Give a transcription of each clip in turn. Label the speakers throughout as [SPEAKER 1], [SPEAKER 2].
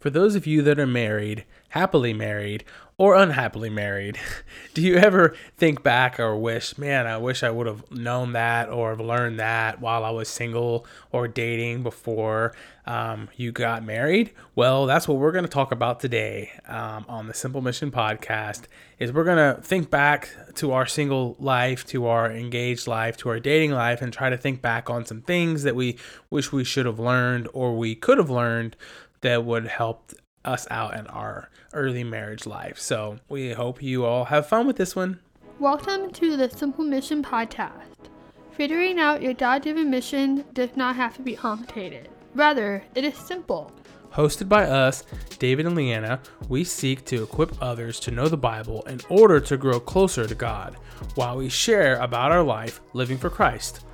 [SPEAKER 1] For those of you that are married, happily married, or unhappily married, do you ever think back or wish, man, I wish I would have known that or learned that while I was single or dating before um, you got married? Well, that's what we're going to talk about today um, on the Simple Mission podcast. Is we're going to think back to our single life, to our engaged life, to our dating life, and try to think back on some things that we wish we should have learned or we could have learned that would help us out in our early marriage life. So we hope you all have fun with this one.
[SPEAKER 2] Welcome to the Simple Mission Podcast. Figuring out your God given mission does not have to be complicated. Rather, it is simple.
[SPEAKER 1] Hosted by us, David and Leanna, we seek to equip others to know the Bible in order to grow closer to God, while we share about our life living for Christ.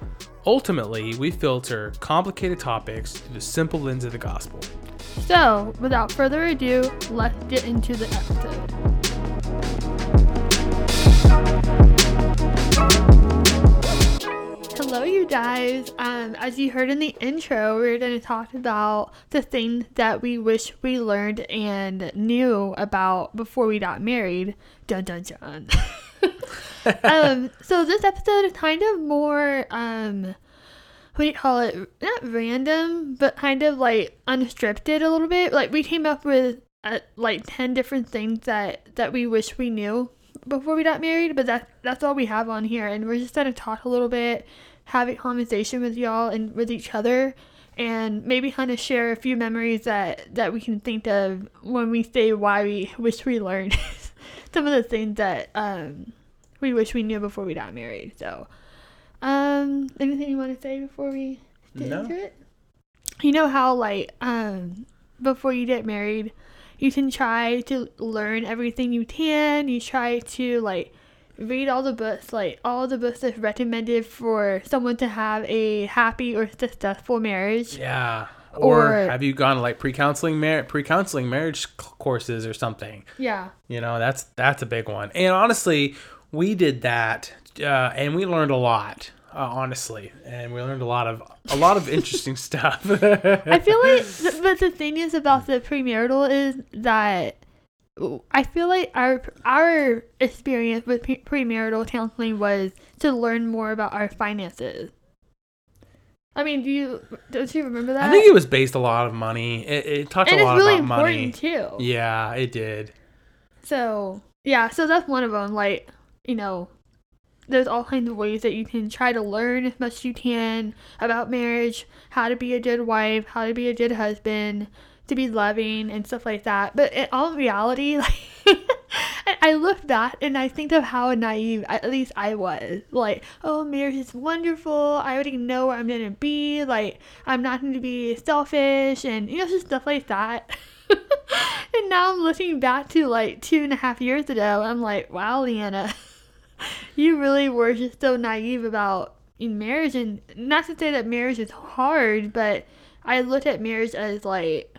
[SPEAKER 1] Ultimately, we filter complicated topics through the simple lens of the gospel.
[SPEAKER 2] So, without further ado, let's get into the episode. Hello, you guys. Um, as you heard in the intro, we're going to talk about the things that we wish we learned and knew about before we got married. Dun dun dun. um, so this episode is kind of more um, what do you call it? Not random, but kind of like unscripted a little bit. Like we came up with uh, like ten different things that that we wish we knew before we got married, but that that's all we have on here, and we're just gonna talk a little bit, have a conversation with y'all and with each other, and maybe kind of share a few memories that that we can think of when we say why we wish we learned some of the things that um we wish we knew before we got married. So. Um, anything you want to say before we get
[SPEAKER 1] No.
[SPEAKER 2] into it? You know how like um before you get married, you can try to learn everything you can. You try to like read all the books, like all the books that's recommended for someone to have a happy or successful marriage.
[SPEAKER 1] Yeah. Or,
[SPEAKER 2] Or-
[SPEAKER 1] have you gone to like pre-counseling mar- pre-counseling marriage c- courses or something?
[SPEAKER 2] Yeah.
[SPEAKER 1] You know, that's that's a big one. And honestly, we did that, uh, and we learned a lot. Uh, honestly, and we learned a lot of a lot of interesting stuff.
[SPEAKER 2] I feel like, th- but the thing is about the premarital is that I feel like our our experience with pre- premarital counseling was to learn more about our finances. I mean, do you don't you remember that?
[SPEAKER 1] I think it was based a lot of money. It, it talked
[SPEAKER 2] and
[SPEAKER 1] a lot
[SPEAKER 2] really
[SPEAKER 1] about money.
[SPEAKER 2] too.
[SPEAKER 1] Yeah, it did.
[SPEAKER 2] So yeah, so that's one of them. Like you know, there's all kinds of ways that you can try to learn as much as you can about marriage, how to be a good wife, how to be a good husband, to be loving and stuff like that. But in all reality, like I- look back and I think of how naive, at least I was. Like, oh, marriage is wonderful. I already know where I'm gonna be. Like, I'm not to be selfish and you know just stuff like that. and now I'm looking back to like two and a half years ago. I'm like, wow, Leanna, you really were just so naive about in marriage. And not to say that marriage is hard, but I looked at marriage as like,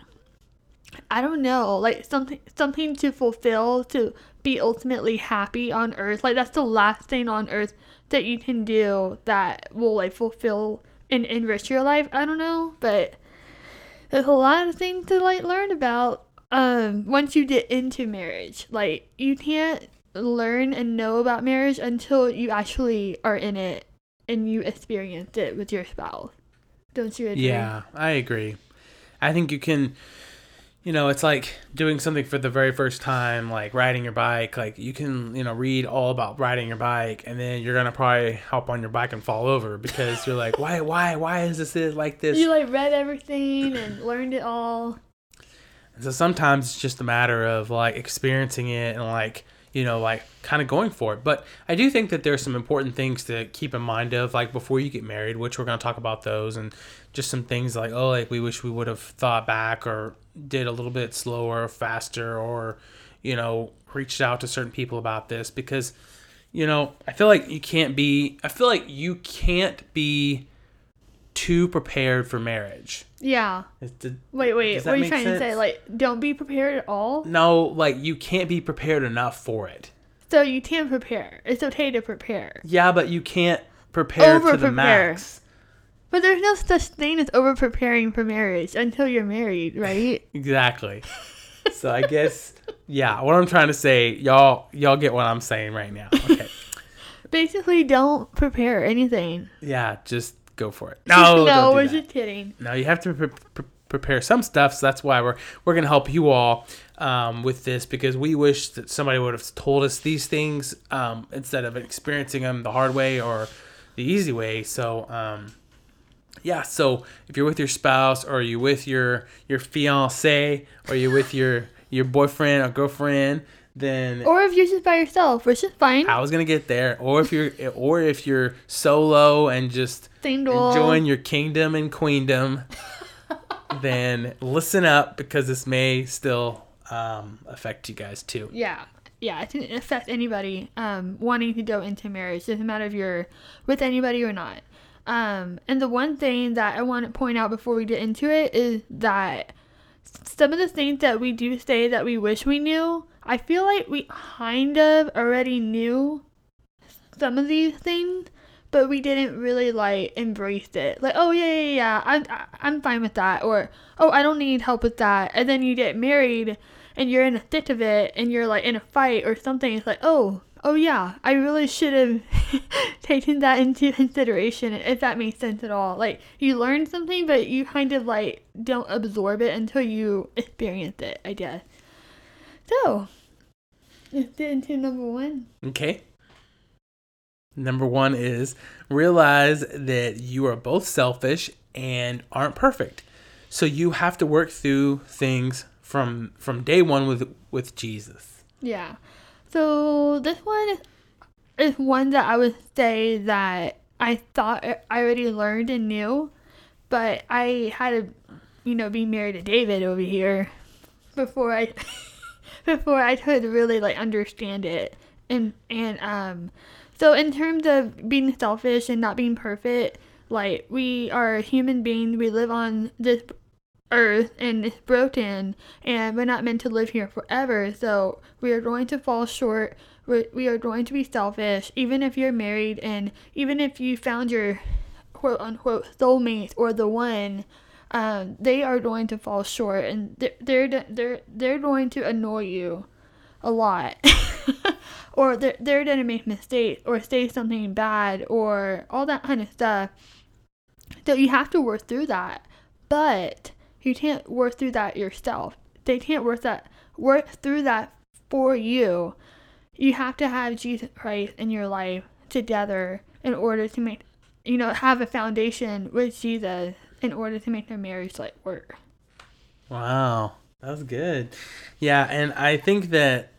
[SPEAKER 2] I don't know, like something something to fulfill to be ultimately happy on earth. Like that's the last thing on earth that you can do that will like fulfill and enrich your life. I don't know, but there's a lot of things to like learn about um once you get into marriage. Like you can't learn and know about marriage until you actually are in it and you experience it with your spouse. Don't you agree?
[SPEAKER 1] Yeah, I agree. I think you can, you know, it's like doing something for the very first time, like riding your bike. Like you can, you know, read all about riding your bike, and then you're gonna probably hop on your bike and fall over because you're like, why, why, why is this is like this?
[SPEAKER 2] You like read everything and learned it all.
[SPEAKER 1] And so sometimes it's just a matter of like experiencing it and like you know like kind of going for it. But I do think that there's some important things to keep in mind of like before you get married, which we're gonna talk about those and just some things like oh like we wish we would have thought back or did a little bit slower, faster, or you know reached out to certain people about this because you know I feel like you can't be I feel like you can't be too prepared for marriage.
[SPEAKER 2] Yeah. Wait, wait. What are you trying to say? Like, don't be prepared at all.
[SPEAKER 1] No, like you can't be prepared enough for it.
[SPEAKER 2] So you can prepare. It's okay to prepare.
[SPEAKER 1] Yeah, but you can't prepare to the max.
[SPEAKER 2] But there's no such thing as over preparing for marriage until you're married, right?
[SPEAKER 1] Exactly. so I guess yeah, what I'm trying to say, y'all y'all get what I'm saying right now. Okay.
[SPEAKER 2] Basically, don't prepare anything.
[SPEAKER 1] yeah, just go for it. No,
[SPEAKER 2] no,
[SPEAKER 1] don't do
[SPEAKER 2] we're
[SPEAKER 1] that.
[SPEAKER 2] just kidding.
[SPEAKER 1] No, you have to pre- pre- prepare some stuff. So that's why we're we're gonna help you all um, with this because we wish that somebody would have told us these things um, instead of experiencing them the hard way or the easy way. So um, yeah, so if you're with your spouse or you with your your fiance or you're with your your boyfriend or girlfriend, then
[SPEAKER 2] Or if you're just by yourself, which is fine.
[SPEAKER 1] I was gonna get there. Or if you're or if you're solo and just
[SPEAKER 2] Single.
[SPEAKER 1] enjoying your kingdom and queendom, then listen up because this may still um, affect you guys too.
[SPEAKER 2] Yeah. Yeah, it can affect anybody um, wanting to go into marriage. Doesn't matter if you're with anybody or not. Um, and the one thing that I want to point out before we get into it is that some of the things that we do say that we wish we knew, I feel like we kind of already knew some of these things, but we didn't really like embrace it. Like, oh yeah, yeah, yeah, I'm I'm fine with that, or oh I don't need help with that. And then you get married, and you're in the thick of it, and you're like in a fight or something. It's like, oh, oh yeah, I really should have taken that into consideration. If that makes sense at all. Like you learn something, but you kind of like don't absorb it until you experience it. I guess. So, into number one.
[SPEAKER 1] Okay. Number one is realize that you are both selfish and aren't perfect. So you have to work through things from from day one with with Jesus.
[SPEAKER 2] Yeah. So this one is, is one that I would say that I thought I already learned and knew, but I had to, you know, be married to David over here before I before I could really like understand it. And and um so in terms of being selfish and not being perfect, like we are human beings, we live on this earth and it's broken and we're not meant to live here forever. So we are going to fall short. We we are going to be selfish. Even if you're married and even if you found your quote unquote soulmate or the one um, they are going to fall short and they're they're they're, they're going to annoy you a lot or they're, they're going to make mistakes or say something bad or all that kind of stuff so you have to work through that but you can't work through that yourself. They can't work that work through that for you. You have to have Jesus Christ in your life together in order to make you know have a foundation with Jesus in order to make their marriage like work.
[SPEAKER 1] Wow, that was good. Yeah, and I think that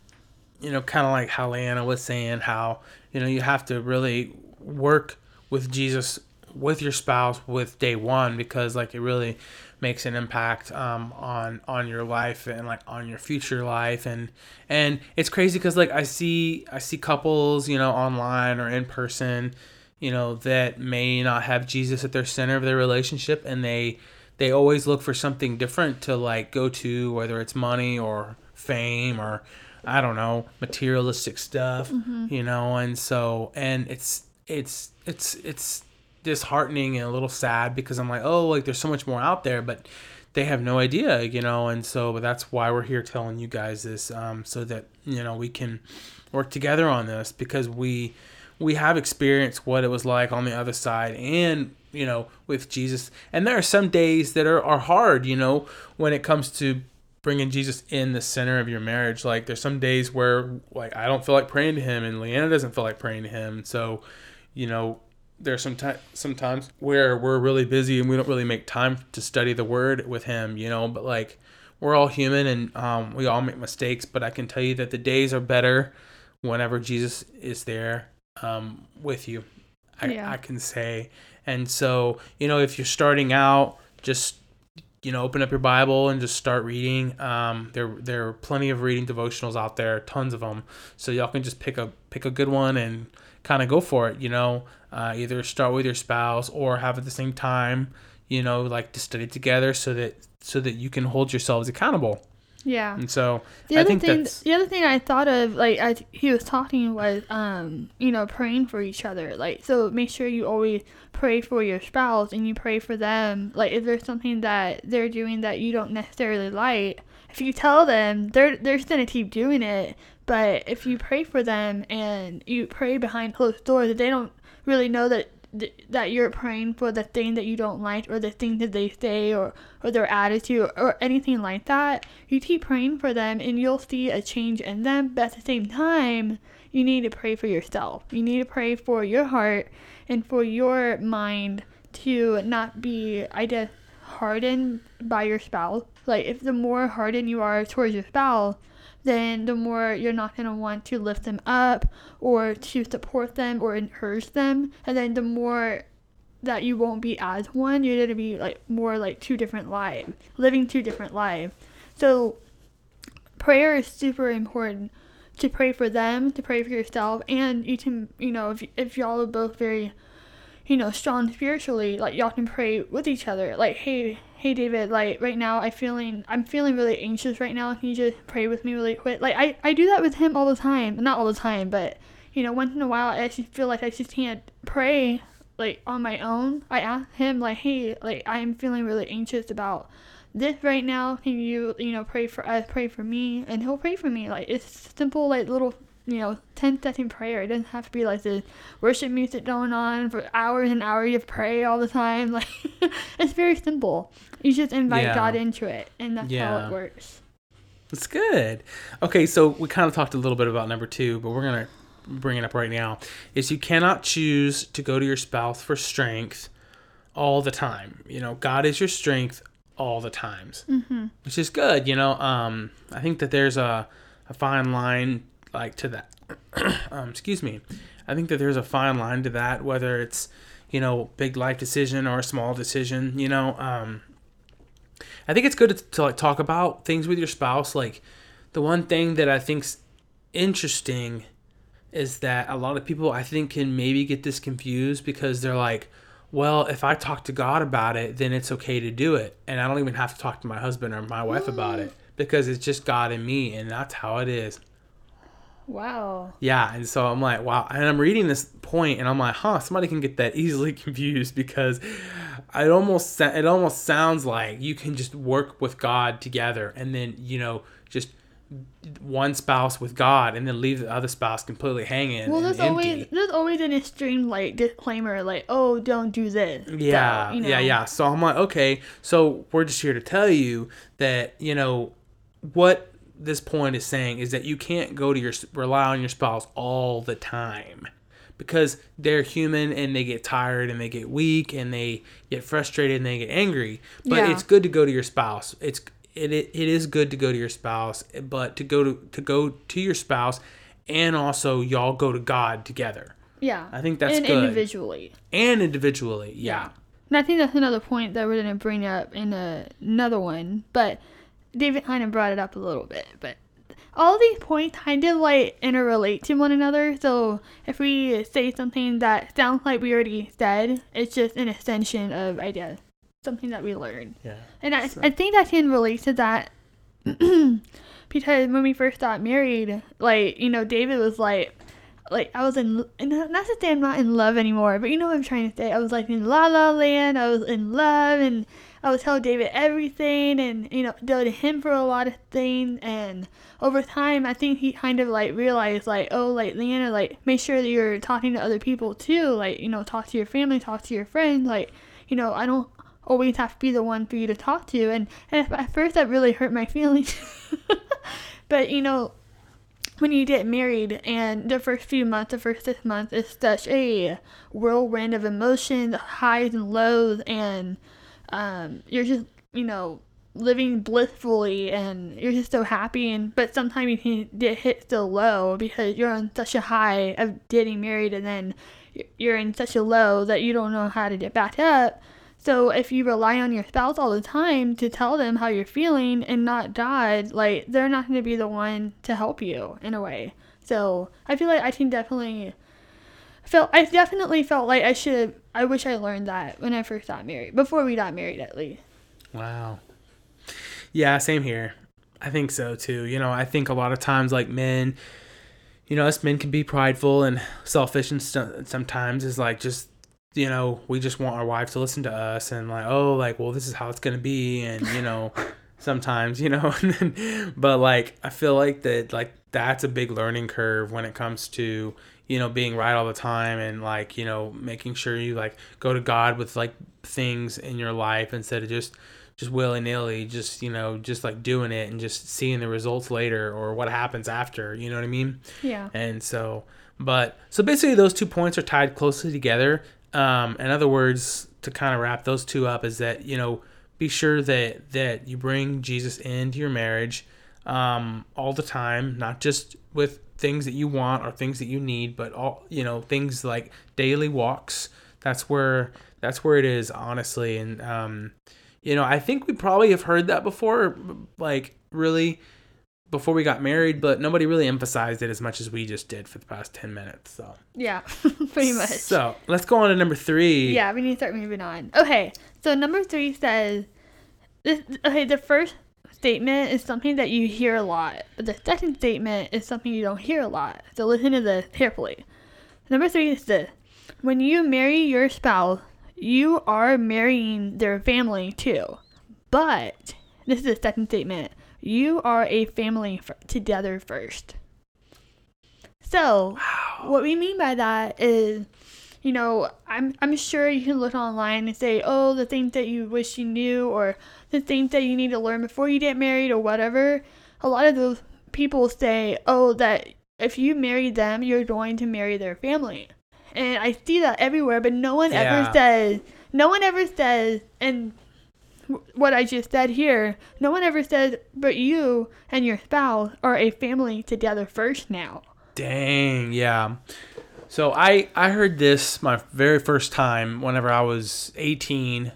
[SPEAKER 1] you know, kind of like how Leanna was saying, how you know you have to really work with Jesus with your spouse with day one because like it really makes an impact um, on on your life and like on your future life and and it's crazy because like I see I see couples you know online or in person you know that may not have Jesus at their center of their relationship and they they always look for something different to like go to whether it's money or fame or I don't know materialistic stuff you know? And so and it's it's it's it's disheartening and a little sad because I'm like, oh, like there's so much more out there, but they have no idea, you know, and so but that's why we're here telling you guys this, um, so that you know we can work together on this because we we have experienced what it was like on the other side and you know with Jesus. And there are some days that are, are hard you know when it comes to bringing Jesus in the center of your marriage. Like there's some days where like I don't feel like praying to him and Leanna doesn't feel like praying to him. So you know there's some time sometimes where we're really busy and we don't really make time to study the word with him you know. But like we're all human and um, we all make mistakes. But i can tell you that the days are better whenever jesus is there um, with you I,
[SPEAKER 2] Yeah.
[SPEAKER 1] I can say. And so you know if you're starting out just you know open up your bible and just start reading. Um, there there are plenty of reading devotionals out there tons of them so y'all can just pick a pick a good one and kind of go for it you know? Uh, either start with your spouse or have at the same time you know like to study together so that so that you can hold yourselves accountable
[SPEAKER 2] Yeah.
[SPEAKER 1] And so
[SPEAKER 2] The
[SPEAKER 1] I
[SPEAKER 2] other thing, the other thing I thought of, like as he was talking, was um, you know, praying for each other. Like, so make sure you always pray for your spouse and you pray for them. Like, if there's something that they're doing that you don't necessarily like, if you tell them, they're they're just gonna keep doing it. But if you pray for them and you pray behind closed doors, that they don't really know that th- that you're praying for the thing that you don't like or the thing that they say or or their attitude or, anything like that you keep praying for them and you'll see a change in them. But at the same time you need to pray for yourself. You need to pray for your heart and for your mind to not be i guess hardened by your spouse. Like if the more hardened you are towards your spouse then the more you're not going to want to lift them up or to support them or encourage them. And then the more that you won't be as one you're going to be like more like two different lives living two different lives so prayer is super important to pray for them to pray for yourself and you can you know if, if y'all are both very you know strong spiritually like y'all can pray with each other. Like hey hey david like right now i feeling i'm feeling really anxious right now. Can you just pray with me really quick? Like i, I do that with him all the time. Not all the time but you know once in a while i just feel like i just can't pray like on my own. I ask him like hey like i'm feeling really anxious about this right now. Can you you know pray for us pray for me? And he'll pray for me. Like it's simple like little you know 10 second prayer it doesn't have to be like the worship music going on for hours and hours you pray all the time like it's very simple you just invite
[SPEAKER 1] Yeah.
[SPEAKER 2] god into it and that's how it works
[SPEAKER 1] It's good. Okay, so we kind of talked a little bit about number two, but we're gonna bring it up right now. Is you cannot choose to go to your spouse for strength all the time. You know, God is your strength all the times, mm-hmm. which is good. You know, um, I think that there's a a fine line like to that. um, excuse me. I think that there's a fine line to that, whether it's you know big life decision or a small decision. You know, um, I think it's good to, to like talk about things with your spouse. Like the one thing that I think's interesting is that a lot of people I think can maybe get this confused because they're like, well, if I talk to God about it, then it's okay to do it, and I don't even have to talk to my husband or my wife about it because it's just God and me, and that's how it is.
[SPEAKER 2] Wow
[SPEAKER 1] Yeah, and so I'm like, wow, and I'm reading this point, and I'm like, huh, somebody can get that easily confused because it almost it almost sounds like you can just work with God together, and then you know just one spouse with God, and then leave the other spouse completely hanging
[SPEAKER 2] well there's always there's always an extreme like disclaimer like oh don't do this So,
[SPEAKER 1] Yeah,
[SPEAKER 2] you know.
[SPEAKER 1] yeah, yeah. So I'm like, okay, so we're just here to tell you that you know what this point is saying is that you can't go to your rely on your spouse all the time because they're human and they get tired and they get weak and they get frustrated and they get angry. But
[SPEAKER 2] Yeah.
[SPEAKER 1] it's good to go to your spouse. It's it, it, it is good to go to your spouse, but to go to to go to your spouse and also y'all go to God together
[SPEAKER 2] yeah
[SPEAKER 1] I think that's
[SPEAKER 2] and
[SPEAKER 1] good.
[SPEAKER 2] individually
[SPEAKER 1] and individually. Yeah.
[SPEAKER 2] And I think that's another point that we're going to bring up in a, another one. But David kind of brought it up a little bit. But all these points kind of like interrelate to one another. So if we say something that sounds like we already said, it's just an extension of ideas, something that we learned.
[SPEAKER 1] Yeah.
[SPEAKER 2] And I,
[SPEAKER 1] So-
[SPEAKER 2] I think that can relate to that because when we first got married, like, you know, David was like, like I was in, and not to say I'm not in love anymore, but you know what I'm trying to say. I was like in La La Land. I was in love, and I was telling David everything, and you know, go to him for a lot of things. And over time, I think he kind of like realized, like, oh, like Leanna, like make sure that you're talking to other people too. Like, you know, talk to your family, talk to your friends. Like, you know, I don't always have to be the one for you to talk to. And, and at first, that really hurt my feelings. but you know, when you get married and the first few months, the first six months is such a whirlwind of emotions, highs and lows, and um, you're just, you know, living blissfully and you're just so happy. And but sometimes you can get hit so low because you're on such a high of getting married, and then you're in such a low that you don't know how to get back up. So if you rely on your spouse all the time to tell them how you're feeling and not God, like they're not going to be the one to help you in a way. So I feel like I can definitely felt I definitely felt like I should I wish I learned that when I first got married before we got married at least.
[SPEAKER 1] Wow. Yeah, same here. I think so too. You know, I think a lot of times, like men, you know, us men can be prideful and selfish, and st- sometimes is like just, you know, we just want our wife to listen to us, and like, oh, like, well, this is how it's gonna be, and you know, sometimes, you know, but like, I feel like that, like, that's a big learning curve when it comes to, you know, being right all the time and like, you know, making sure you like go to God with like things in your life instead of just just willy nilly, just you know, just like doing it and just seeing the results later or what happens after. You know what I mean?
[SPEAKER 2] Yeah.
[SPEAKER 1] And so, but so basically, those two points are tied closely together. Um, in other words, to kind of wrap those two up, is that you know, be sure that that you bring Jesus into your marriage um, all the time, not just with things that you want or things that you need, but all you know, things like daily walks. That's where that's where it is, honestly, and um, you know, I think we probably have heard that before, like really before we got married, but nobody really emphasized it as much as we just did for the past 10 minutes. So,
[SPEAKER 2] Yeah, pretty much.
[SPEAKER 1] so let's go on to number three.
[SPEAKER 2] Yeah, we need to start moving on. Okay, so number three says, this, okay, the first statement is something that you hear a lot, but the second statement is something you don't hear a lot. So listen to this carefully. Number three is this when you marry your spouse, you are marrying their family too. But, this is the second statement, you are a family f- together first. So, what we mean by that is, you know, I'm I'm sure you can look online and say, oh, the things that you wish you knew, or the things that you need to learn before you get married, or whatever. A lot of those people say, oh, that if you marry them, you're going to marry their family, and I see that everywhere, but no one
[SPEAKER 1] Yeah.
[SPEAKER 2] ever says, no one ever says, and what I just said here, no one ever says, but you and your spouse are a family together first now.
[SPEAKER 1] Dang, yeah. So I I heard this my very first time whenever I was 18.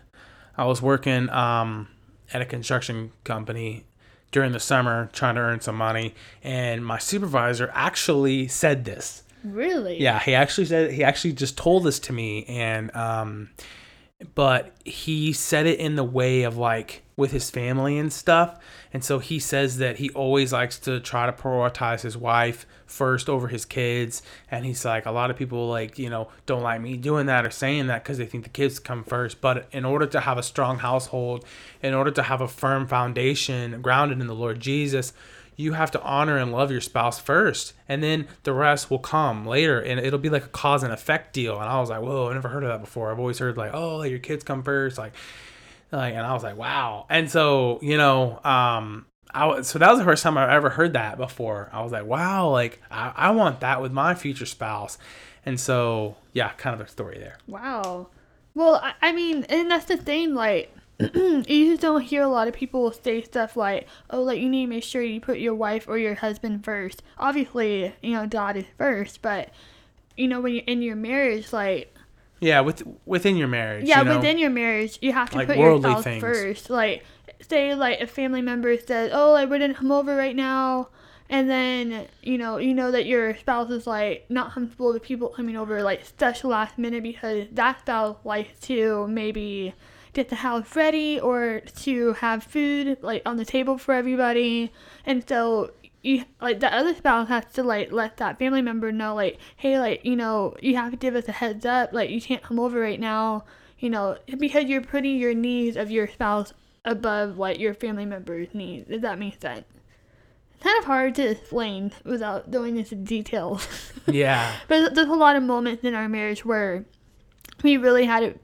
[SPEAKER 1] I was working um at a construction company during the summer trying to earn some money and my supervisor actually said this.
[SPEAKER 2] Really?
[SPEAKER 1] Yeah, he actually said he actually just told this to me, and um, but he said it in the way of like with his family and stuff, and so he says that he always likes to try to prioritize his wife first over his kids, and he's like a lot of people like you know don't like me doing that or saying that because they think the kids come first, but in order to have a strong household, in order to have a firm foundation grounded in the Lord Jesus you have to honor and love your spouse first and then the rest will come later and it'll be like a cause and effect deal. And i was like whoa i never heard of that before. I've always heard like oh your kids come first like like and i was like wow. And so you know um I, so that was the first time i ever heard that before i was like wow like I, I want that with my future spouse and so yeah kind of a story there
[SPEAKER 2] Wow. Well, I, I mean, and that's the thing, like, you just don't hear a lot of people say stuff like, oh, like, you need to make sure you put your wife or your husband first. Obviously, you know, God is first, but, you know, when you're in your marriage, like,
[SPEAKER 1] yeah with within your marriage
[SPEAKER 2] yeah,
[SPEAKER 1] you know?
[SPEAKER 2] within your marriage, you have to
[SPEAKER 1] Like
[SPEAKER 2] put your
[SPEAKER 1] worldly
[SPEAKER 2] spouse
[SPEAKER 1] things.
[SPEAKER 2] first. Like, say, like, a family member says, oh, I wouldn't come over right now. And then, you know, you know that your spouse is like not comfortable with people coming over like such last minute because that spouse likes to maybe get the house ready or to have food like on the table for everybody. And so you like the other spouse has to like let that family member know like, hey, like, you know, you have to give us a heads up, like you can't come over right now, you know, because you're putting your needs of your spouse above what your family member's need. Does that make sense? It's kind of hard to explain without going into detail.
[SPEAKER 1] yeah
[SPEAKER 2] but there's a lot of moments in our marriage where we really had to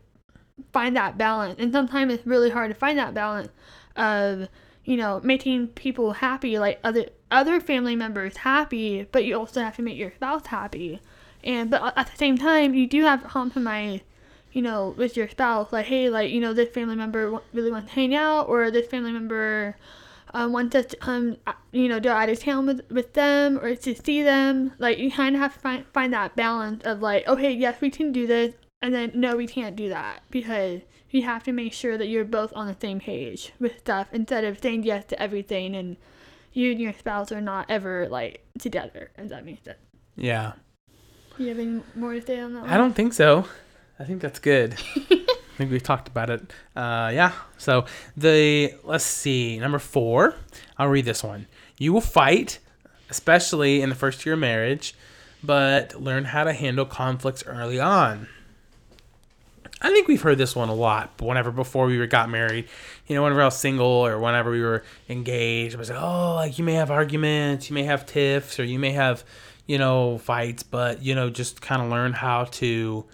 [SPEAKER 2] find that balance. And sometimes it's really hard to find that balance of, you know, making people happy, like other other family members happy, but you also have to make your spouse happy. And but at the same time, you do have to compromise, you know, with your spouse. Like, hey, like you know, this family member really wants to hang out, or this family member um, wants us to come, uh, you know, go out of town with, with them or to see them. Like, you kind of have to find, find that balance of like, okay, yes, we can do this, and then no, we can't do that because you have to make sure that you're both on the same page with stuff instead of saying yes to everything and you and your spouse are not ever like together. If that makes sense.
[SPEAKER 1] yeah
[SPEAKER 2] You have any more to say on that? One?
[SPEAKER 1] I don't think so. I think that's good. I think we've talked about it. Uh, yeah. So the let's see, number four. I'll read this one. You will fight, especially in the first year of marriage, but learn how to handle conflicts early on. I think we've heard this one a lot. Whenever before we were got married, you know, whenever I was single or whenever we were engaged, I was like, oh, like you may have arguments, you may have tiffs, or you may have, you know, fights, but you know, just kind of learn how to.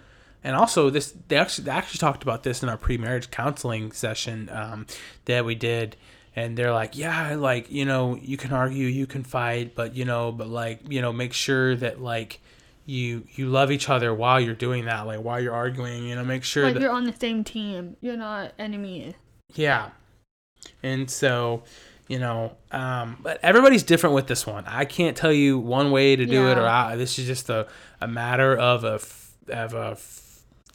[SPEAKER 1] And also, this they actually they actually talked about this in our pre-marriage counseling session um, that we did, and they're like, yeah, like you know, you can argue, you can fight, but you know, but like you know, make sure that like you you love each other while you're doing that like while you're arguing you know make sure
[SPEAKER 2] Like
[SPEAKER 1] that
[SPEAKER 2] you're on the same team. You're not enemies.
[SPEAKER 1] yeah and so you know um but everybody's different with this one i can't tell you one way to do it or I, this is just a, a matter of a of a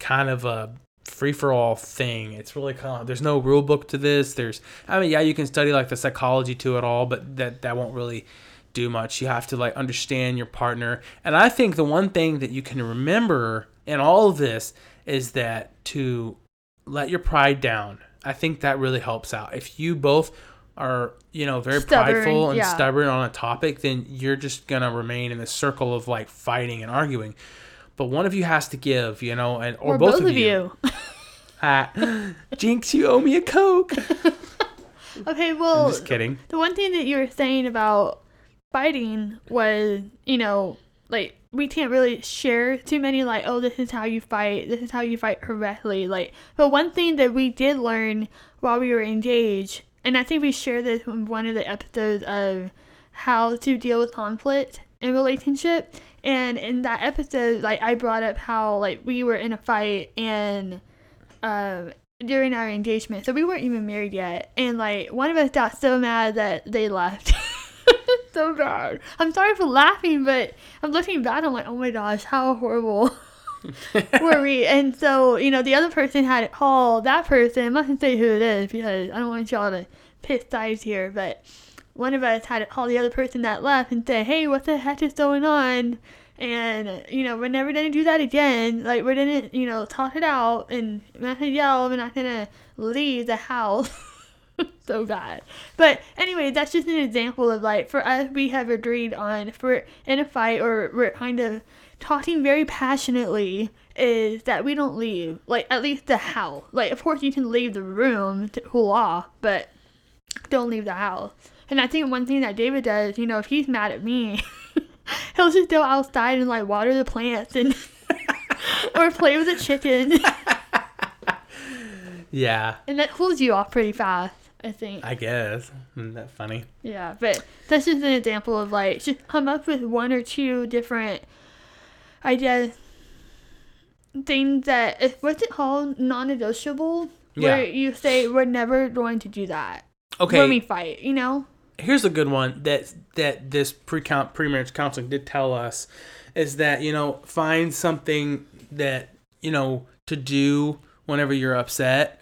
[SPEAKER 1] kind of a free for all thing. It's really kind of there's no rule book to this. There's i mean yeah you can study like the psychology to it all but that that won't really do much. You have to like understand your partner. And i think the one thing that you can remember in all of this is that to let your pride down i think that really helps out. If you both are you know very
[SPEAKER 2] Stubborn,
[SPEAKER 1] prideful and
[SPEAKER 2] yeah.
[SPEAKER 1] stubborn on a topic then you're just gonna remain in the circle of like fighting and arguing but one of you has to give you know and or,
[SPEAKER 2] Or,
[SPEAKER 1] both, of you, Ah, jinx you owe me a coke.
[SPEAKER 2] Okay,
[SPEAKER 1] i'm
[SPEAKER 2] well,
[SPEAKER 1] just kidding.
[SPEAKER 2] the one thing that you were saying about fighting was, you know, like we can't really share too many like, oh, this is how you fight, this is how you fight correctly. Like, but one thing that we did learn while we were engaged, and I think we shared this in one of the episodes of how to deal with conflict in relationship. And in that episode, like I brought up how like we were in a fight and um during our engagement. So we weren't even married yet. And like one of us got so mad that they left. so bad. I'm sorry for laughing, but I'm looking back, I'm like, oh my gosh, how horrible were we? And so, you know, the other person had to call that person. I'm not gonna say who it is because I don't want y'all to piss sides here, but one of us had to call the other person that left and say, hey, what the heck is going on? And, you know, we're never going to do that again. Like, we're going to, you know, talk it out and we're not going to yell. We're not going to leave the house. so bad. But anyway, that's just an example of like, for us, we have agreed on if we're in a fight or we're kind of talking very passionately, is that we don't leave. Like, at least the house. Like, of course, you can leave the room to cool off, but don't leave the house. And I think one thing that David does, you know, if he's mad at me, he'll just go outside and like water the plants and or play with the chicken.
[SPEAKER 1] yeah
[SPEAKER 2] and that cools you off pretty fast, I think.
[SPEAKER 1] i guess isn't that funny
[SPEAKER 2] Yeah, but that's just an example of like just come up with one or two different ideas things that what's it called? Non-negotiable. Where
[SPEAKER 1] Yeah.
[SPEAKER 2] you say we're never going to do that
[SPEAKER 1] okay
[SPEAKER 2] when we fight, you know?
[SPEAKER 1] Here's a good one that that this pre pre-marriage counseling did tell us is that you know find something that you know to do whenever you're upset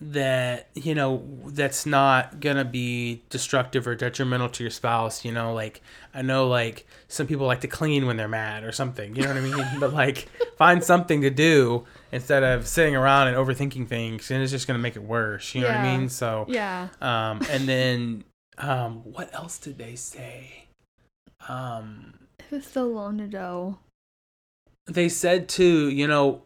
[SPEAKER 1] that you know that's not gonna be destructive or detrimental to your spouse you know like i know like some people like to clean when they're mad or something you know what i mean? But like find something to do instead of sitting around and overthinking things and it's just gonna make it worse you know what i mean? So
[SPEAKER 2] Yeah.
[SPEAKER 1] um, and then um, what else did they say? Um,
[SPEAKER 2] It was so long ago.
[SPEAKER 1] they said too, you know,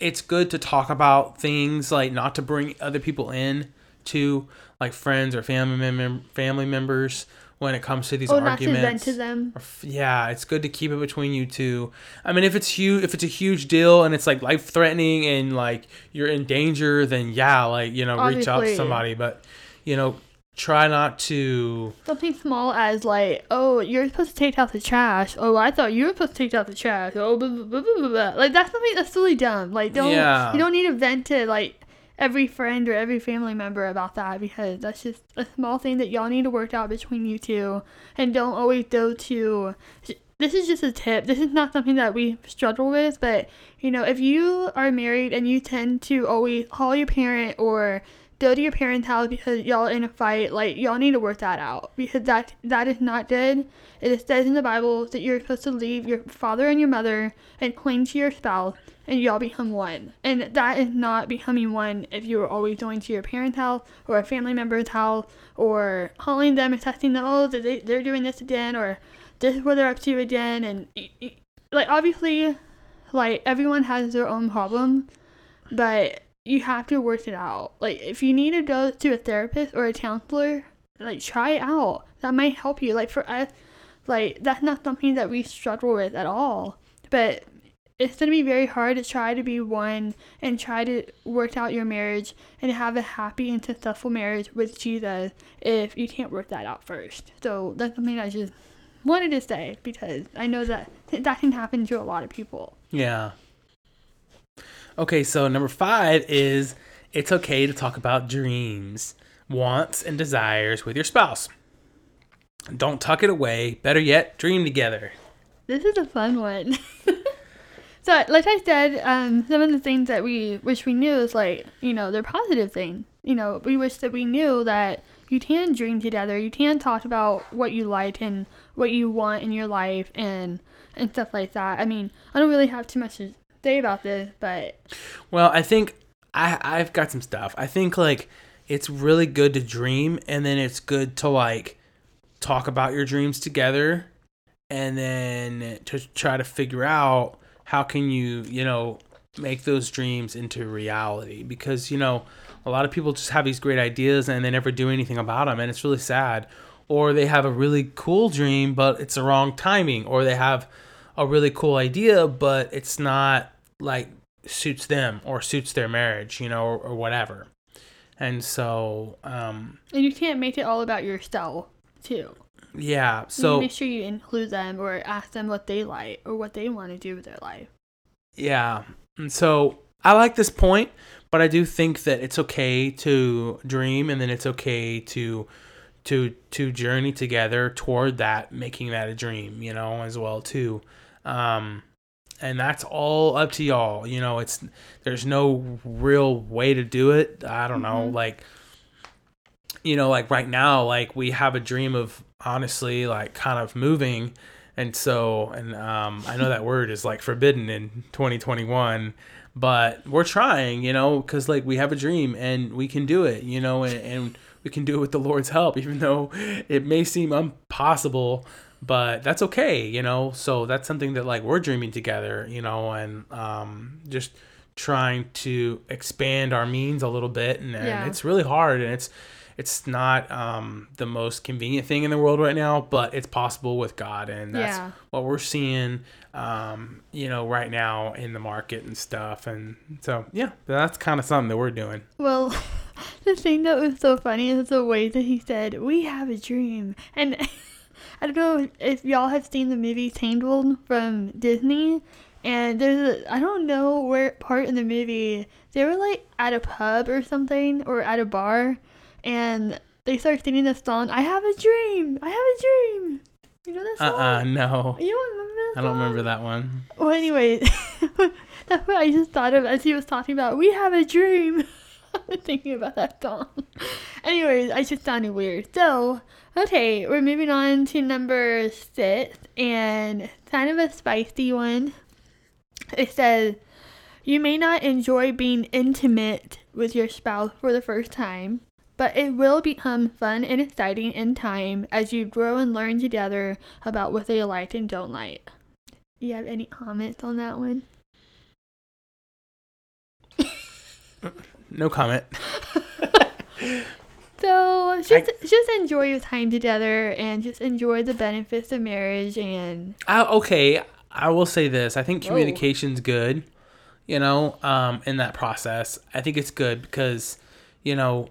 [SPEAKER 1] it's good to talk about things like not to bring other people in to like friends or family mem- family members when it comes to these
[SPEAKER 2] to vent
[SPEAKER 1] arguments.
[SPEAKER 2] to
[SPEAKER 1] f- Yeah, it's good to keep it between you two. I mean, if it's huge, if it's a huge deal and it's like life threatening and like you're in danger, then yeah, like you know, reach out to somebody. But you know, try not to.
[SPEAKER 2] Something small as like, oh, you're supposed to take out the trash. Oh, I thought you were supposed to take out the trash. Oh, blah, blah, blah, blah, blah, blah. like that's something that's really dumb. Like, don't
[SPEAKER 1] Yeah.
[SPEAKER 2] you don't need to vent to like every friend or every family member about that because that's just a small thing that y'all need to work out between you two, and don't always go to. This is just a tip. This is not something that we struggle with, but you know, if you are married and you tend to always call your parent or go to your parents' house because y'all in a fight, like y'all need to work that out because that that is not good. It says in the Bible that you're supposed to leave your father and your mother and cling to your spouse, and y'all become one. And that is not becoming one if you are always going to your parents' house or a family member's house or calling them and texting them, oh, they they're doing this again or this is what they're up to again, and like obviously, like everyone has their own problem, but you have to work it out. Like if you need to go to a therapist or a counselor, like try it out. That might help you. Like for us, like that's not something that we struggle with at all. But it's gonna be very hard to try to be one and try to work out your marriage and have a happy and successful marriage with Jesus if you can't work that out first. So that's something I just wanted to say because I know that that can happen to a lot of people.
[SPEAKER 1] Yeah. Okay, so number five is it's okay to talk about dreams, wants, and desires with your spouse. Don't tuck it away. Better yet, dream together.
[SPEAKER 2] This is a fun one. so, like I said, um, some of the things that we wish we knew is like, you know, they're positive things. You know, we wish that we knew that you can dream together. You can talk about what you like and what you want in your life and and stuff like that. I mean, I don't really have too much to say about this, but
[SPEAKER 1] well, I think I I've got some stuff. I think like it's really good to dream, and then it's good to like talk about your dreams together, and then to try to figure out how can you you know make those dreams into reality. Because you know a lot of people just have these great ideas and they never do anything about them and it's really sad. Or they have a really cool dream but it's the wrong timing. Or they have a really cool idea but it's not like suits them or suits their marriage, you know, or, or whatever. And so, um,
[SPEAKER 2] and you can't make it all about yourself too.
[SPEAKER 1] Yeah. So
[SPEAKER 2] make sure you include them or ask them what they like or what they want to do with their life.
[SPEAKER 1] Yeah. And so I like this point, but I do think that it's okay to dream and then it's okay to to to journey together toward that making that a dream, you know, as well too. Um and that's all up to y'all. You know, it's there's no real way to do it. I don't know, mm-hmm. like you know, like right now, like we have a dream of honestly, like kind of moving, and so, and um, I know that word is like forbidden in 2021, but we're trying, you know, because like we have a dream and we can do it, you know, and, and we can do it with the Lord's help, even though it may seem impossible but that's okay, you know. So that's something that like we're dreaming together, you know, and um, just trying to expand our means a little bit, and, and yeah. it's really hard, and it's it's not um, the most convenient thing in the world right now, but it's possible with God, and that's yeah. what we're seeing, um, you know, right now in the market and stuff. And so, yeah, that's kind of something that we're doing.
[SPEAKER 2] Well, the thing that was so funny is the way that he said, "We have a dream," and. I don't know if y'all have seen the movie Tangled from Disney. And there's a, I don't know where part in the movie they were like at a pub or something or at a bar, and they start singing this song. I have a dream. I have a dream. You know that song?
[SPEAKER 1] Uh uh no.
[SPEAKER 2] You don't remember that?
[SPEAKER 1] I don't remember that one.
[SPEAKER 2] Well, anyway, that's what I just thought of as he was talking about. We have a dream. thinking about that song. Anyways, I just sounded weird. So, okay, we're moving on to number six, and kind of a spicy one. It says, You may not enjoy being intimate with your spouse for the first time, but it will become fun and exciting in time as you grow and learn together about what they like and don't like. You have any comments on that one?
[SPEAKER 1] no comment.
[SPEAKER 2] so just I, just enjoy your time together and just enjoy the benefits of marriage and.
[SPEAKER 1] I, okay, I will say this. I think communication's Whoa. good. You know, um, in that process, I think it's good because, you know,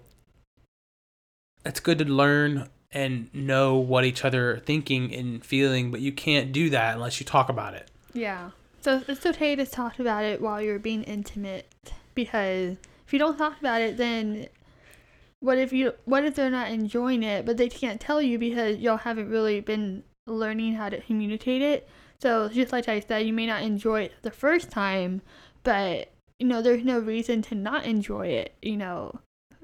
[SPEAKER 1] it's good to learn and know what each other are thinking and feeling, but you can't do that unless you talk about it.
[SPEAKER 2] Yeah. So it's okay to talk about it while you're being intimate because if you don't talk about it, then what if you what if they're not enjoying it, but they can't tell you because y'all haven't really been learning how to communicate it. So just like I said, you may not enjoy it the first time, but you know there's no reason to not enjoy it. You know,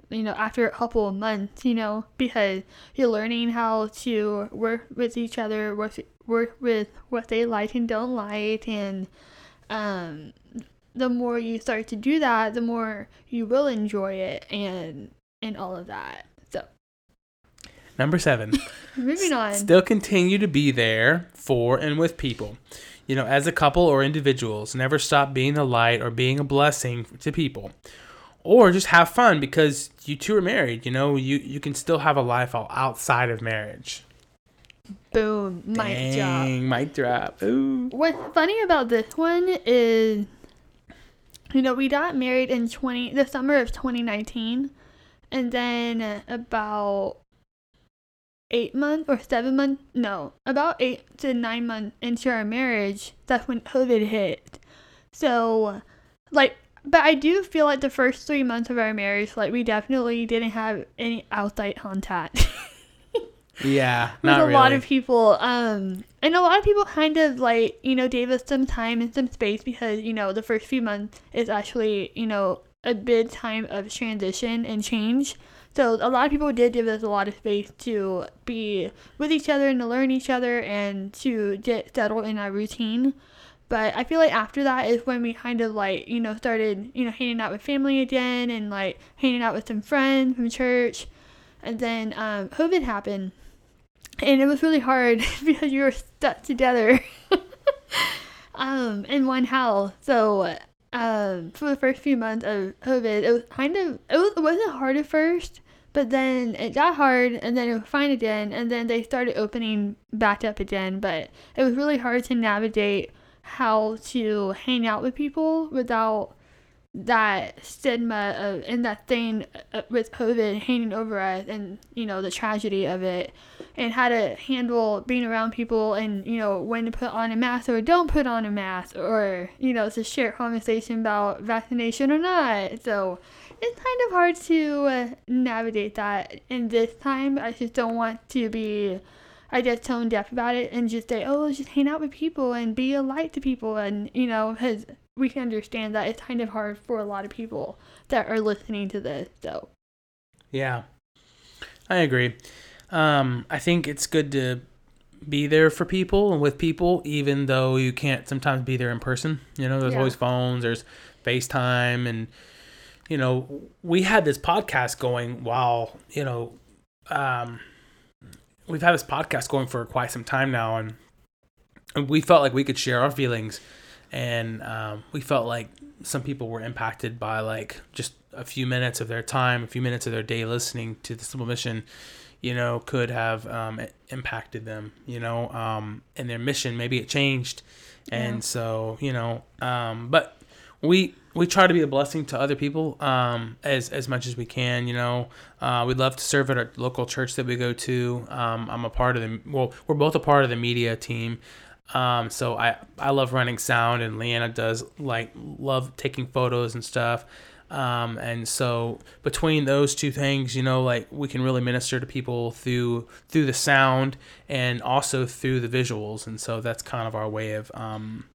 [SPEAKER 2] you know, after a couple of months, you know, because you're learning how to work with each other, work, work with what they like and don't like. And um, the more you start to do that, the more you will enjoy it and, and all of that. So,
[SPEAKER 1] Number seven.
[SPEAKER 2] moving on.
[SPEAKER 1] Still continue to be there for and with people. You know, as a couple or individuals, never stop being a light or being a blessing to people. Or just have fun because you two are married. You know, you, you can still have a life all outside of marriage.
[SPEAKER 2] Boom. Mic drop.
[SPEAKER 1] Dang, mic drop. Ooh.
[SPEAKER 2] What's funny about this one is, you know, we got married in 20, the summer of 2019. And then about eight months or seven months, no, about eight to nine months into our marriage, that's when COVID hit. So, like, but I do feel like the first three months of our marriage, like, we definitely didn't have any outside contact.
[SPEAKER 1] Yeah,
[SPEAKER 2] a
[SPEAKER 1] really.
[SPEAKER 2] lot of people um and a lot of people kind of like you know gave us some time and some space because you know the first few months is actually you know a big time of transition and change so a lot of people did give us a lot of space to be with each other and to learn each other and to get settled in our routine but I feel like after that is when we kind of like, you know, started, you know, hanging out with family again and like hanging out with some friends from church. And then um, COVID happened. And it was really hard because you were stuck together um, in one house. So um, for the first few months of COVID, it was kind of, it, was, it wasn't hard at first. But then it got hard, and then it was fine again, and then they started opening back up again. But it was really hard to navigate how to hang out with people without that stigma of and that thing uh, with COVID hanging over us and you know the tragedy of it and how to handle being around people and you know when to put on a mask or don't put on a mask or you know to share conversation about vaccination or not so it's kind of hard to uh, navigate that in this time I just don't want to be I get tone deaf about it and just say, oh, just hang out with people and be a light to people. And, you know, because we can understand that it's kind of hard for a lot of people that are listening to this. So,
[SPEAKER 1] Yeah, I agree. Um, I think it's good to be there for people and with people, even though you can't sometimes be there in person. You know, there's
[SPEAKER 2] Yeah.
[SPEAKER 1] always phones, there's FaceTime, and you know, we had this podcast going while you know, um, we've had this podcast going for quite some time now, and, and we felt like we could share our feelings, and um, we felt like some people were impacted by like just a few minutes of their time, a few minutes of their day listening to the Simple Mission, you know, could have um, impacted them, you know, um, and their mission. Maybe it changed, and
[SPEAKER 2] Yeah.
[SPEAKER 1] so you know, um, but we we try to be a blessing to other people um, as as much as we can. You know, uh, we'd love to serve at our local church that we go to. Um, I'm a part of the well, we're both a part of the media team. Um, so I I love running sound, and Leanna does like love taking photos and stuff. Um, and so between those two things, you know, like we can really minister to people through through the sound and also through the visuals. And so that's kind of our way of um,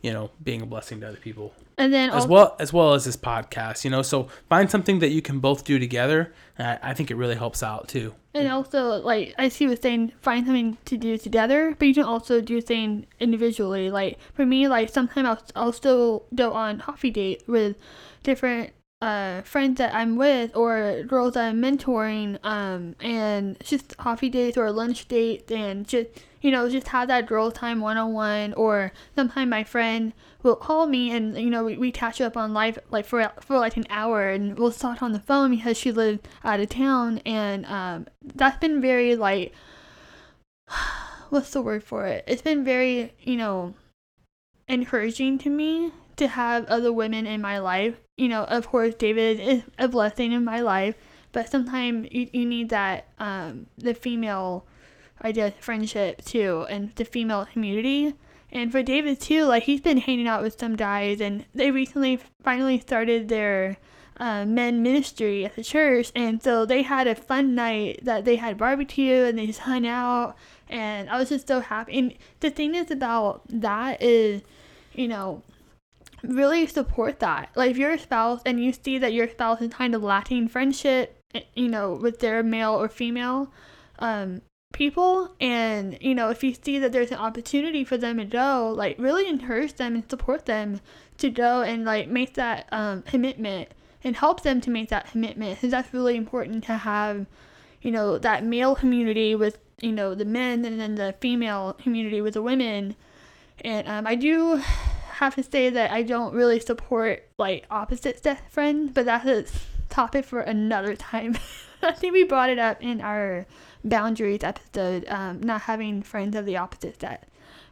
[SPEAKER 1] you know, being a blessing to other people
[SPEAKER 2] and then
[SPEAKER 1] as well as well as this podcast. You know, so find something that you can both do together. I, I think it really helps out too.
[SPEAKER 2] and also, like, I see you saying find something to do together, but you can also do things individually. Like, for me, like, sometimes I'll, I'll still go on coffee date with different uh, friends that I'm with or girls that I'm mentoring, um, and just coffee dates or lunch dates, and just you know just have that girl time one on one. Or sometimes my friend will call me and you know we, we catch up on life like for for like an hour, and we'll talk on the phone because she lives out of town, and um, that's been very like what's the word for it? It's been very you know encouraging to me to have other women in my life. You know, of course, David is a blessing in my life, but sometimes you, you need that, um, the female, I guess, friendship too, and the female community. And for David too, like he's been hanging out with some guys, and they recently finally started their uh, men ministry at the church, and so they had a fun night that they had barbecue and they just hung out, and I was just so happy. And the thing is about that is, you know, really support that. Like if you're a spouse and you see that your spouse is kind of lacking friendship, eh, you know, with their male or female um, people, and you know, if you see that there's an opportunity for them to go, like really encourage them and support them to go and like make that um, commitment and help them to make that commitment. Because that's really important to have, you know, that male community with you know the men and then the female community with the women. And um, I do have to say that I don't really support like opposite sex friends, but that's a topic for another time. I think we brought it up in our boundaries episode, um, not having friends of the opposite sex.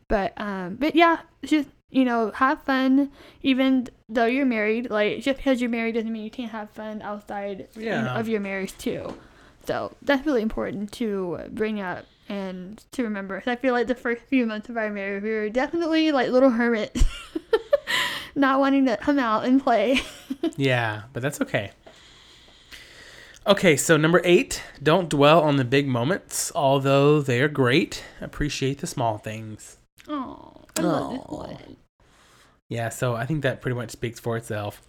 [SPEAKER 2] But um, but yeah, just you know, have fun even though you're married. Like just because you're married doesn't mean you can't have fun outside
[SPEAKER 1] Yeah.
[SPEAKER 2] of your marriage too. So that's really important to bring up and to remember. I feel like the first few months of our marriage, we were definitely like little hermits, not wanting to come out and play.
[SPEAKER 1] Yeah, but that's okay. Okay, so number eight, don't dwell on the big moments, although they are great. Appreciate the small things.
[SPEAKER 2] Oh, I love this one.
[SPEAKER 1] Yeah, so I think that pretty much speaks for itself.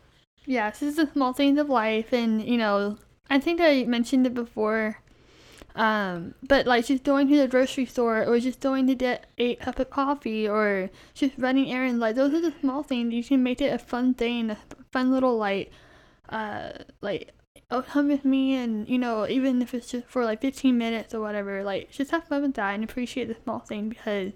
[SPEAKER 2] Yes, this is the small things of life, and you know, I think I mentioned it before. Um, but like just going to the grocery store, or just going to get a cup of coffee, or just running errands, like those are the small things. You can make it a fun thing, a fun little like, uh, like oh come with me, and you know, even if it's just for like 15 minutes or whatever, like just have fun with that and appreciate the small thing because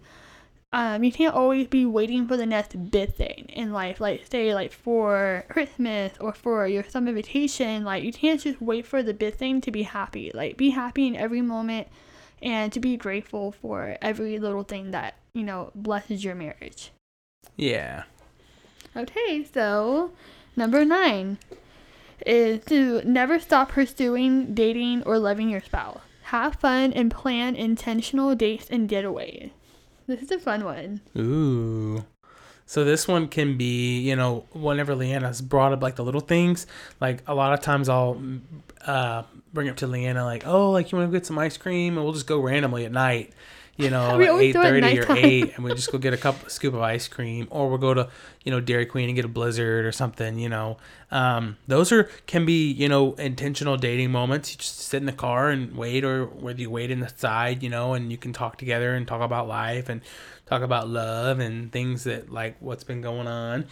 [SPEAKER 2] um, you can't always be waiting for the next big thing in life. Like, say, like for Christmas or for your summer vacation, like, you can't just wait for the big thing to be happy. Like, be happy in every moment and to be grateful for every little thing that, you know, blesses your marriage.
[SPEAKER 1] Yeah.
[SPEAKER 2] Okay, so number nine is to never stop pursuing, dating, or loving your spouse. Have fun and plan intentional dates and getaways. This is a fun one.
[SPEAKER 1] Ooh. So this one can be, you know, whenever Leanna's brought up like the little things, like a lot of times I'll uh, bring up to Leanna like, oh, like you want to get some ice cream, and we'll just go randomly at night, you know, like eight
[SPEAKER 2] do it at
[SPEAKER 1] thirty or eight, and we just go get a cup scoop of ice cream, or we'll go to, you know, Dairy Queen and get a Blizzard or something, you know. Um, those are can be, you know, intentional dating moments. You just sit in the car and wait, or whether you wait in the side, you know, and you can talk together and talk about life and talk about love and things that like what's been going on.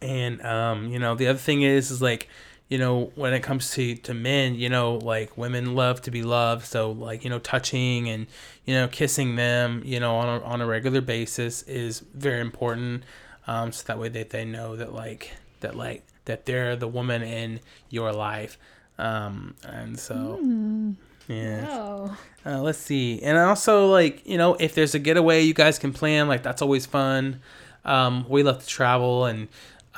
[SPEAKER 1] And um, you know, the other thing is is like, you know, when it comes to to men, you know, like women love to be loved, so like, you know, touching and you know, kissing them, you know, on a, on a regular basis is very important. Um, so that way that they know that like that like that they're the woman in your life. Um, and so
[SPEAKER 2] Hmm.
[SPEAKER 1] yeah.
[SPEAKER 2] Wow.
[SPEAKER 1] Uh, let's see. And also, like, you know, if there's a getaway you guys can plan, like, that's always fun. Um, we love to travel, and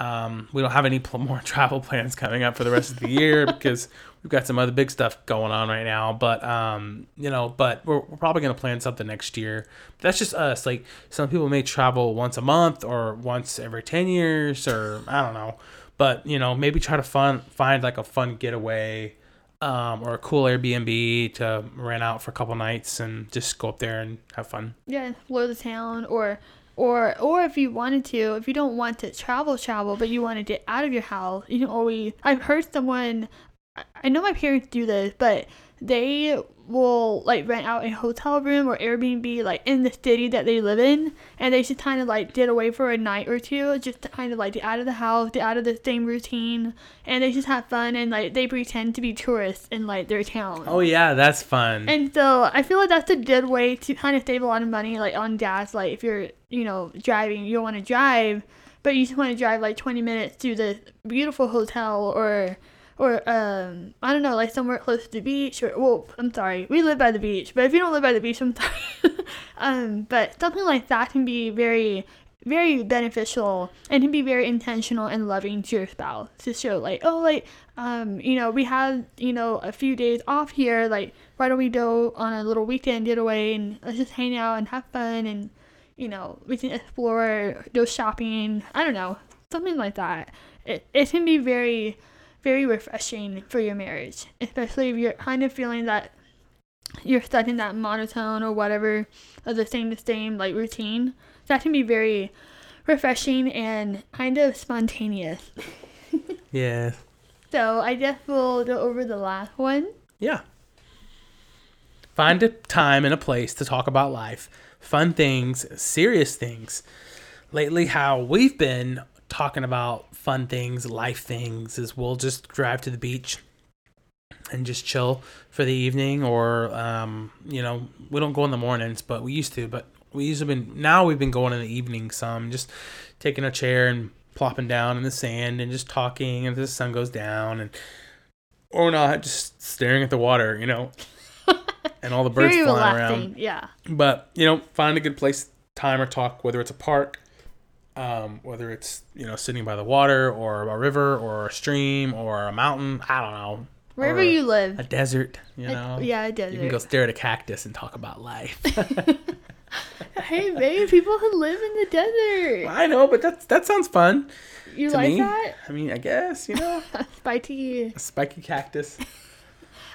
[SPEAKER 1] um, we don't have any pl- more travel plans coming up for the rest of the year because we've got some other big stuff going on right now. But, um, you know, but we're, we're probably going to plan something next year. But that's just us. Like, some people may travel once a month or once every 10 years, or I don't know. But, you know, maybe try to fun, find like a fun getaway um, or a cool Airbnb to rent out for a couple nights and just go up there and have fun.
[SPEAKER 2] yeah, explore the town or or or if you wanted to, if you don't want to travel travel but you want to get out of your house, you can always I've heard someone I- I know my parents do this, but they will like rent out a hotel room or Airbnb like in the city that they live in and they just kind of like get away for a night or two just to kind of like get out of the house, get out of the same routine and they just have fun and like they pretend to be tourists in like their town.
[SPEAKER 1] Oh yeah, that's fun.
[SPEAKER 2] And so I feel like that's a good way to kind of save a lot of money, like on gas. Like if you're, you know, driving, you don't want to drive, but you just want to drive like 20 minutes to the beautiful hotel or, or um, I don't know, like somewhere close to the beach. Or well, I'm sorry, we live by the beach, but if you don't live by the beach, I'm sorry. um, but something like that can be very very beneficial and can be very intentional and loving to your spouse to show like oh like um you know we have you know a few days off here like why don't we go on a little weekend getaway and let's just hang out and have fun and you know we can explore go shopping i don't know something like that it, it can be very very refreshing for your marriage especially if you're kind of feeling that you're stuck in that monotone or whatever of the same the same like routine that can be very refreshing and kind of spontaneous.
[SPEAKER 1] Yeah.
[SPEAKER 2] So I guess we'll go over the last one.
[SPEAKER 1] Yeah. Find a time and a place to talk about life, fun things, serious things. Lately, how we've been talking about fun things, life things, is we'll just drive to the beach and just chill for the evening, or um, you know, we don't go in the mornings, but we used to. But we usually been now we've been going in the evening some, just taking a chair and plopping down in the sand and just talking until the sun goes down and or not just staring at the water, you know, and all the birds
[SPEAKER 2] Very
[SPEAKER 1] flying
[SPEAKER 2] relaxing.
[SPEAKER 1] around.
[SPEAKER 2] Yeah.
[SPEAKER 1] But you know, find a good place, time or talk, whether it's a park, um, whether it's you know sitting by the water or a river or a stream or a mountain. I don't know,
[SPEAKER 2] Wherever you live.
[SPEAKER 1] a desert. You know,
[SPEAKER 2] yeah, a desert.
[SPEAKER 1] you can go stare at a cactus and talk about life.
[SPEAKER 2] hey, maybe people who live in the desert.
[SPEAKER 1] I know, but that that sounds fun
[SPEAKER 2] You
[SPEAKER 1] to
[SPEAKER 2] like
[SPEAKER 1] me.
[SPEAKER 2] that?
[SPEAKER 1] I mean, I guess you know,
[SPEAKER 2] Spiky.
[SPEAKER 1] a spiky cactus.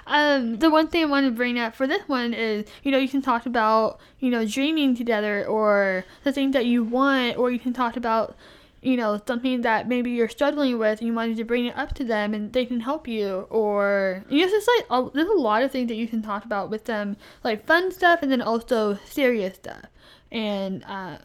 [SPEAKER 2] Um, the one thing I want to bring up for this one is, you know, you can talk about, you know, dreaming together or the things that you want, or you can talk about, you know, something that maybe you're struggling with and you wanted to bring it up to them and they can help you, or you know, just like a, there's a lot of things that you can talk about with them, like fun stuff and then also serious stuff, and um,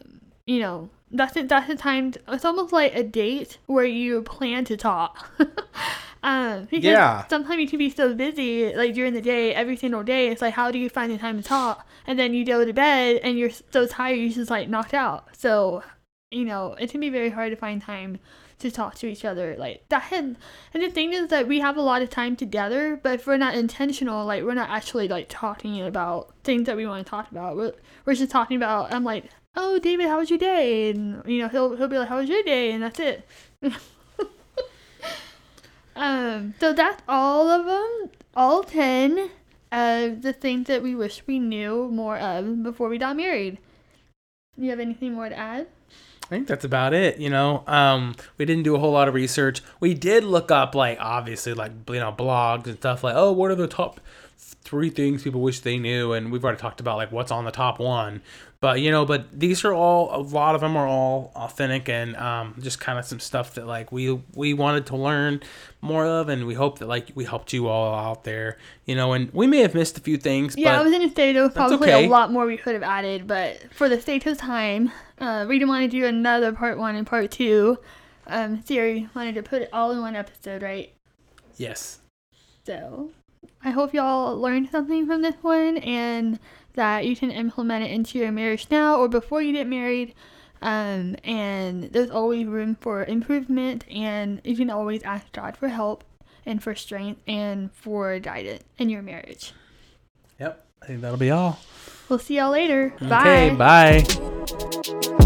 [SPEAKER 2] you know, that's it. That's the time. It's almost like a date where you plan to talk. um, because
[SPEAKER 1] Yeah.
[SPEAKER 2] sometimes you can be so busy, like during the day, every single day. It's like, how do you find the time to talk? And then you go to bed and you're so tired, you're just like knocked out. So, you know, it can be very hard to find time to talk to each other like that. And, and the thing is that we have a lot of time together, but if we're not intentional, like we're not actually like talking about things that we want to talk about. We're, we're just talking about. I'm like, oh, David, how was your day? And you know, he'll he'll be like, how was your day? And that's it. Um, so that's all of them, all 10 of the things that we wish we knew more of before we got married. Do you have anything more to add?
[SPEAKER 1] I think that's about it. You know, um, we didn't do a whole lot of research. We did look up, like, obviously, like, you know, blogs and stuff like, oh, what are the top three things people wish they knew? And we've already talked about, like, what's on the top one. But, you know, but these are all, a lot of them are all authentic and um, just kind of some stuff that, like, we, we wanted to learn more of. And we hope that, like, we helped you all out there, you know, and we may have missed a few things.
[SPEAKER 2] Yeah, I was to say there was probably
[SPEAKER 1] okay.
[SPEAKER 2] a lot more we could have added, but for the sake of time, uh, we didn't want to do another part one and part two. Um, Siri wanted to put it all in one episode, right?
[SPEAKER 1] yes.
[SPEAKER 2] So I hope y'all learned something from this one and that you can implement it into your marriage now or before you get married. Um, and there's always room for improvement, and you can always ask God for help and for strength and for guidance in your marriage.
[SPEAKER 1] Yep, I think that'll be all.
[SPEAKER 2] We'll see y'all later.
[SPEAKER 1] Okay, bye. Bye.